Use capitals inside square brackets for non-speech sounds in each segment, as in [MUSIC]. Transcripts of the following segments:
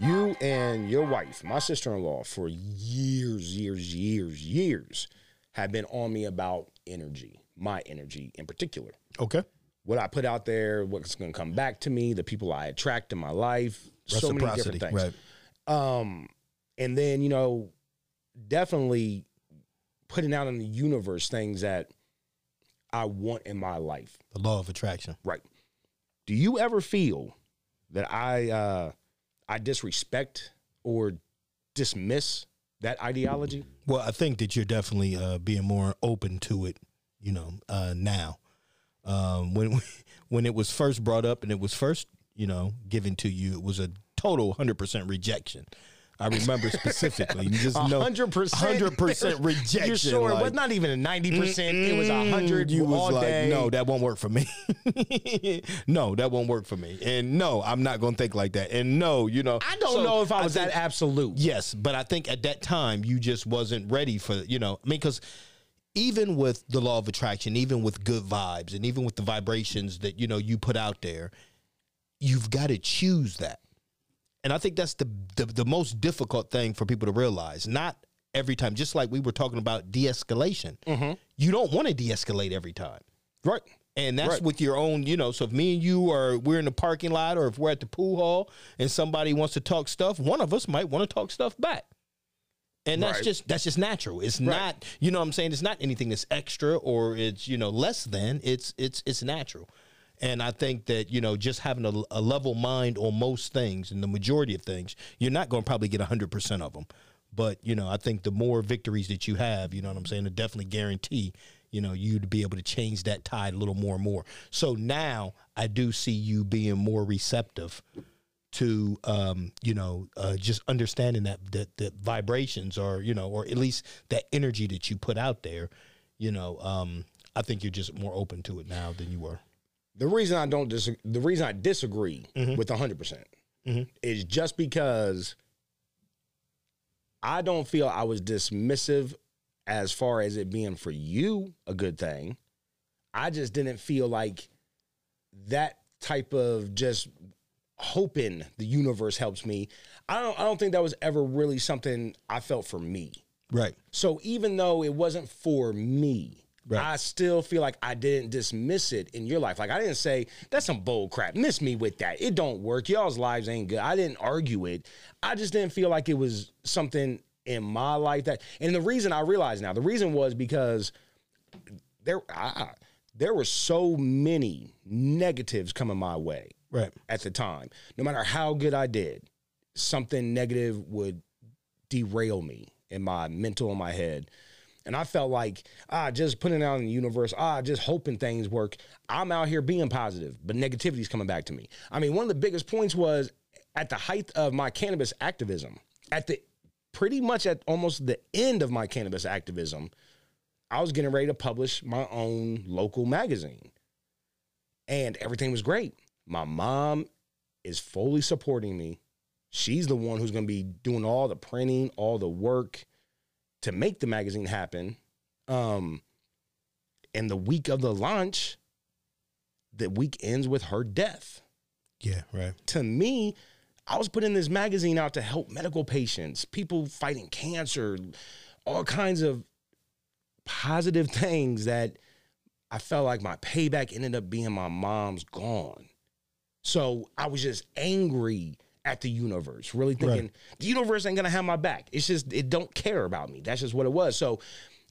You and your wife, my sister in law, for years, years, years, years, have been on me about energy, my energy in particular. Okay. What I put out there, what's going to come back to me, the people I attract in my life, so many different things. Right. Um, and then, you know, definitely putting out in the universe things that I want in my life. The law of attraction. Right. Do you ever feel that I uh I disrespect or dismiss that ideology? Well, I think that you're definitely uh, being more open to it, you know, uh, now. Um, when [LAUGHS] when it was first brought up and it was first, you know, given to you, it was a total 100% rejection. I remember specifically. You just know, 100%? hundred percent rejection. [LAUGHS] You're sure it like, was not even a ninety percent. It was a hundred. You was like, day. no, that won't work for me. [LAUGHS] no, that won't work for me. And no, I'm not going to think like that. And no, you know, I don't so know if I was think- that absolute. Yes, but I think at that time you just wasn't ready for you know. I mean, because even with the law of attraction, even with good vibes, and even with the vibrations that you know you put out there, you've got to choose that. And I think that's the, the the most difficult thing for people to realize. Not every time, just like we were talking about de-escalation. Mm-hmm. You don't want to de-escalate every time. Right. And that's Right. with your own, you know. So if me and you are we're in the parking lot, or if we're at the pool hall, and somebody wants to talk stuff, one of us might want to talk stuff back. And that's Right. just that's just natural. It's not, you know what I'm saying? It's not anything that's extra or it's, you know, less than. It's it's it's natural. And I think that, you know, just having a, a level mind on most things and the majority of things, you're not going to probably get 100% of them. But, you know, I think the more victories that you have, you know what I'm saying, to definitely guarantee, you know, you to be able to change that tide a little more and more. So now I do see you being more receptive to um, you know uh, just understanding that that the vibrations are you know or at least that energy that you put out there you know um, I think you're just more open to it now than you were The reason I don't dis- the reason I disagree Mm-hmm. with 100% is just because I don't feel I was dismissive as far as it being for you a good thing. I just didn't feel like that type of just hoping the universe helps me. I don't I don't think that was ever really something I felt for me. right So even though it wasn't for me, Right. I still feel like I didn't dismiss it in your life. Like I didn't say that's some bull crap. Miss me with that. It don't work. Y'all's lives ain't good. I didn't argue it. I just didn't feel like it was something in my life that. And the reason I realize now, the reason was because there, I, there were so many negatives coming my way right at the time. No matter how good I did, something negative would derail me in my mental in my head. And I felt like, ah, just putting out in the universe, ah, just hoping things work. I'm out here being positive, but negativity's coming back to me. I mean, one of the biggest points was at the height of my cannabis activism, at the pretty much at almost the end of my cannabis activism, I was getting ready to publish my own local magazine. And everything was great. My mom is fully supporting me. She's the one who's going to be doing all the printing, all the work to make the magazine happen. Um, and the week of the launch, the week ends with her death. yeah right To me, I was putting this magazine out to help medical patients, people fighting cancer, all kinds of positive [LAUGHS] things that I felt like my payback ended up being my mom's gone. So I was just angry at the universe, really thinking the universe ain't gonna have my back. It's just it don't care about me. That's just what it was. So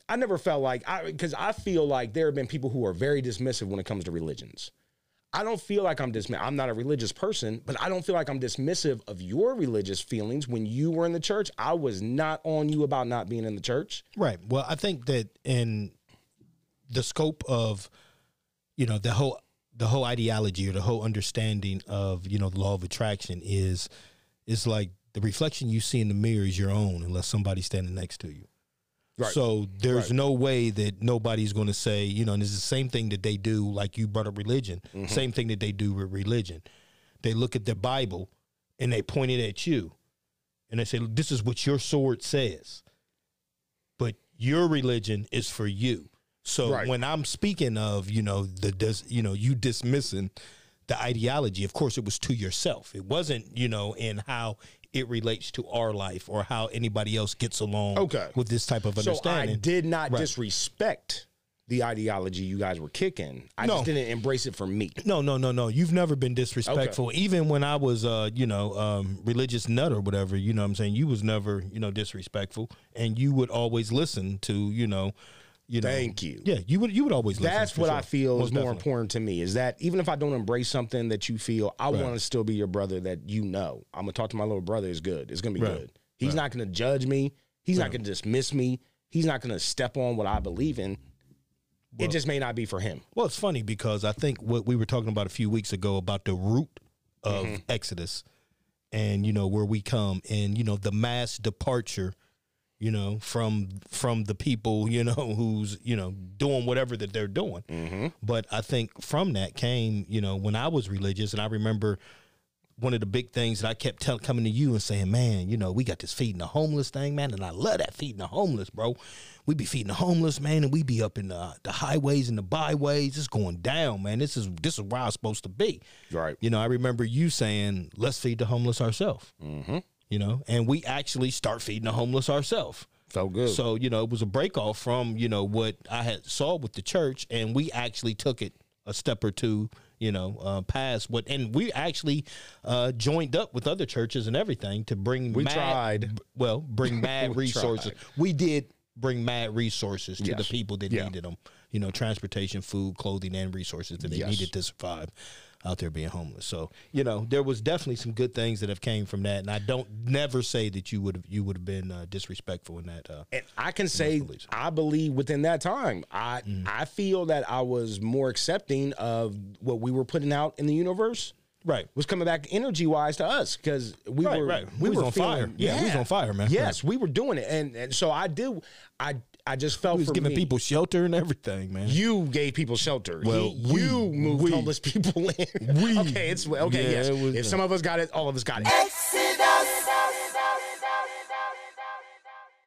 I never felt like I because I feel like there have been people who are very dismissive when it comes to religions. I don't feel like I'm dismissive. I'm not a religious person, but I don't feel like I'm dismissive of your religious feelings. When you were in the church, I was not on you about not being in the church. right well I think that in the scope of you know the whole the whole ideology or the whole understanding of you know the law of attraction is is like the reflection you see in the mirror is your own unless somebody's standing next to you Right. So there's Right. no way that nobody's going to say, you know, and it's the same thing that they do, like you brought up religion, Mm-hmm. same thing that they do with religion. They look at the Bible and they point it at you and they say, this is what your sword says. But your religion is for you. So Right. when I'm speaking of, you know, the dis, you know, you dismissing the ideology. Of course, it was to yourself. It wasn't, you know, in how it relates to our life or how anybody else gets along Okay. with this type of understanding. So I did not Right. disrespect the ideology you guys were kicking. I No. just didn't embrace it for me. No, no, no, no. You've never been disrespectful. Even when I was, uh, you know, um, religious nut or whatever, you know what I'm saying? You was never, you know, disrespectful. And you would always listen to, you know, you know. Thank you. Yeah, you would you would always. That's what sure. I feel Most is more definitely. important to me is that even if I don't embrace something that you feel, I Right. want to still be your brother that you know. I'm gonna talk to my little brother. It's good. It's gonna be Right. good. He's not gonna judge me. He's not gonna dismiss me. He's not gonna step on what I believe in. it just may not be for him. Well, it's funny because I think what we were talking about a few weeks ago about the root of Mm-hmm. Exodus and you know where we come and you know the mass departure you know from from the people you know [LAUGHS] who's you know doing whatever that they're doing Mm-hmm. but i think from that came you know when i was religious and i remember one of the big things that I kept tell, coming to you and saying, man, you know, we got this feeding the homeless thing, man, and I love that feeding the homeless, bro. We be feeding the homeless, man, and we be up in the, the highways and the byways. It's going down, man. This is this is where I'm supposed to be. Right. You know, I remember you saying, let's feed the homeless ourselves. Mm-hmm. You know, and we actually start feeding the homeless ourselves. Felt good. So you know, it was a break off from you know what I had saw with the church, and we actually took it a step or two, you know, uh, past what, and we actually uh, joined up with other churches and everything to bring. We mad, tried. Well, bring [LAUGHS] mad We resources. tried. We did bring mad resources to the people that Yeah. needed them. You know, transportation, food, clothing, and resources that they Yes. needed to survive out there being homeless. So you know, there was definitely some good things that have came from that, and I don't never say that you would have you would have been uh, disrespectful in that. Uh, and I can say. I believe within that time, I Mm-hmm. I feel that I was more accepting of what we were putting out in the universe. right. Was coming back energy wise to us because we Right, were right. we, We were on feeling- fire. Yeah, we was on fire, man. Yes, we were doing it, and and so I did. I I just felt He was for giving me, people shelter and everything, man. You gave people shelter. Well, He- we- you moved we- homeless [LAUGHS] people in. We- okay, it's okay. Yeah, yes, it was- if some of us got it, all of us got it.